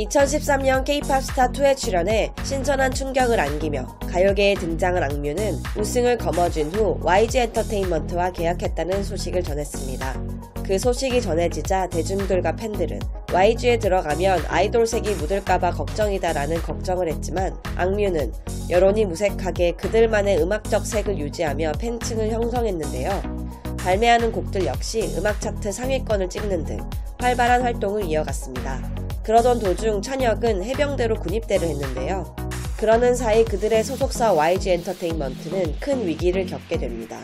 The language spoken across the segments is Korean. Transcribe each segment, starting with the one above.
2013년 K-팝 스타2에 출연해 신선한 충격을 안기며 가요계에 등장한 악뮤는 우승을 거머쥔 후 YG 엔터테인먼트와 계약했다는 소식을 전했습니다. 그 소식이 전해지자 대중들과 팬들은 YG에 들어가면 아이돌색이 묻을까봐 걱정이다라는 걱정을 했지만 악뮤는 여론이 무색하게 그들만의 음악적 색을 유지하며 팬층을 형성했는데요. 발매하는 곡들 역시 음악 차트 상위권을 찍는 등 활발한 활동을 이어갔습니다. 그러던 도중 찬혁은 해병대로 군입대를 했는데요. 그러는 사이 그들의 소속사 YG 엔터테인먼트는 큰 위기를 겪게 됩니다.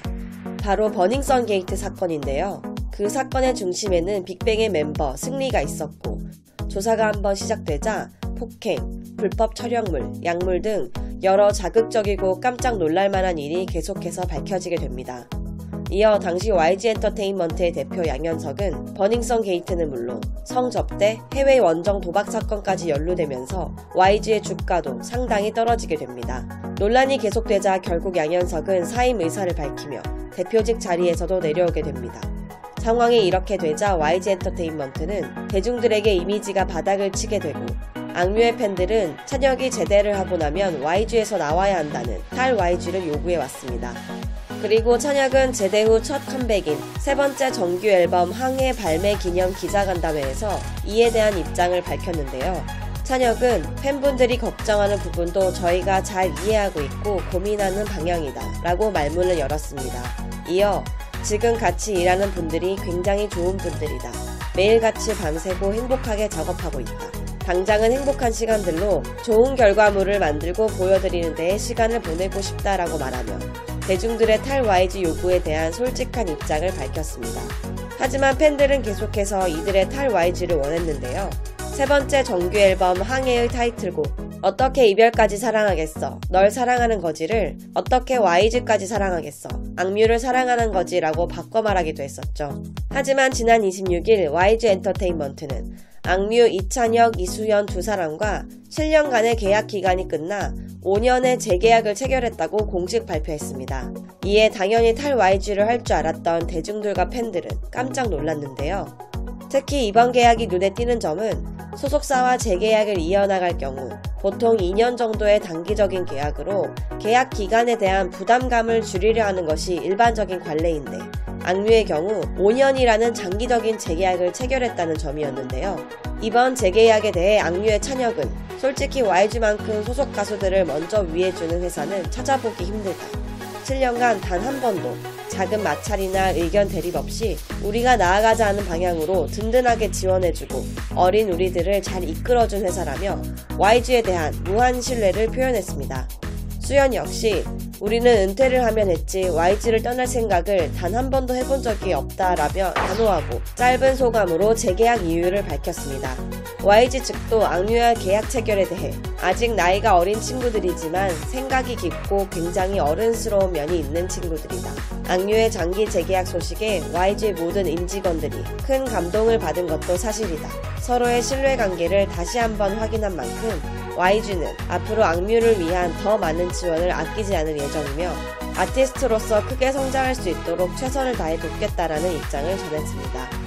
바로 버닝썬 게이트 사건인데요. 그 사건의 중심에는 빅뱅의 멤버 승리가 있었고 조사가 한번 시작되자 폭행, 불법 촬영물, 약물 등 여러 자극적이고 깜짝 놀랄 만한 일이 계속해서 밝혀지게 됩니다. 이어 당시 YG 엔터테인먼트의 대표 양현석은 버닝썬 게이트는 물론 성접대, 해외 원정 도박 사건까지 연루되면서 YG의 주가도 상당히 떨어지게 됩니다. 논란이 계속되자 결국 양현석은 사임 의사를 밝히며 대표직 자리에서도 내려오게 됩니다. 상황이 이렇게 되자 YG 엔터테인먼트는 대중들에게 이미지가 바닥을 치게 되고 악뮤의 팬들은 찬혁이 제대를 하고 나면 YG에서 나와야 한다는 탈 YG를 요구해 왔습니다. 그리고 찬혁은 제대 후 첫 컴백인 세 번째 정규 앨범 항해 발매 기념 기자간담회에서 이에 대한 입장을 밝혔는데요. 찬혁은 팬분들이 걱정하는 부분도 저희가 잘 이해하고 있고 고민하는 방향이다 라고 말문을 열었습니다. 이어 지금 같이 일하는 분들이 굉장히 좋은 분들이다. 매일같이 밤새고 행복하게 작업하고 있다. 당장은 행복한 시간들로 좋은 결과물을 만들고 보여드리는 데에 시간을 보내고 싶다라고 말하며 대중들의 탈 YG 요구에 대한 솔직한 입장을 밝혔습니다. 하지만 팬들은 계속해서 이들의 탈 YG를 원했는데요. 세 번째 정규 앨범 항해의 타이틀곡 어떻게 이별까지 사랑하겠어 널 사랑하는 거지를 어떻게 YG까지 사랑하겠어 악뮤를 사랑하는 거지라고 바꿔 말하기도 했었죠. 하지만 지난 26일 YG 엔터테인먼트는 악뮤, 이찬혁, 이수연 두 사람과 7년간의 계약 기간이 끝나 5년의 재계약을 체결했다고 공식 발표했습니다. 이에 당연히 탈 YG를 할 줄 알았던 대중들과 팬들은 깜짝 놀랐는데요. 특히 이번 계약이 눈에 띄는 점은 소속사와 재계약을 이어나갈 경우 보통 2년 정도의 단기적인 계약으로 계약 기간에 대한 부담감을 줄이려 하는 것이 일반적인 관례인데 악뮤의 경우 5년이라는 장기적인 재계약을 체결했다는 점이었는데요. 이번 재계약에 대해 악뮤의 찬혁은 솔직히 YG만큼 소속 가수들을 먼저 위해주는 회사는 찾아보기 힘들다. 7년간 단 한 번도 작은 마찰이나 의견 대립 없이 우리가 나아가자 하는 방향으로 든든하게 지원해주고 어린 우리들을 잘 이끌어준 회사라며 YG에 대한 무한 신뢰를 표현했습니다. 수연 역시 우리는 은퇴를 하면 했지 YG를 떠날 생각을 단 한 번도 해본 적이 없다라며 단호하고 짧은 소감으로 재계약 이유를 밝혔습니다. YG 측도 악뮤와 계약 체결에 대해 아직 나이가 어린 친구들이지만 생각이 깊고 굉장히 어른스러운 면이 있는 친구들이다. 악뮤의 장기 재계약 소식에 YG 모든 임직원들이 큰 감동을 받은 것도 사실이다. 서로의 신뢰 관계를 다시 한번 확인한 만큼 YG는 앞으로 악뮤를 위한 더 많은 지원을 아끼지 않을 예정이며 아티스트로서 크게 성장할 수 있도록 최선을 다해 돕겠다라는 입장을 전했습니다.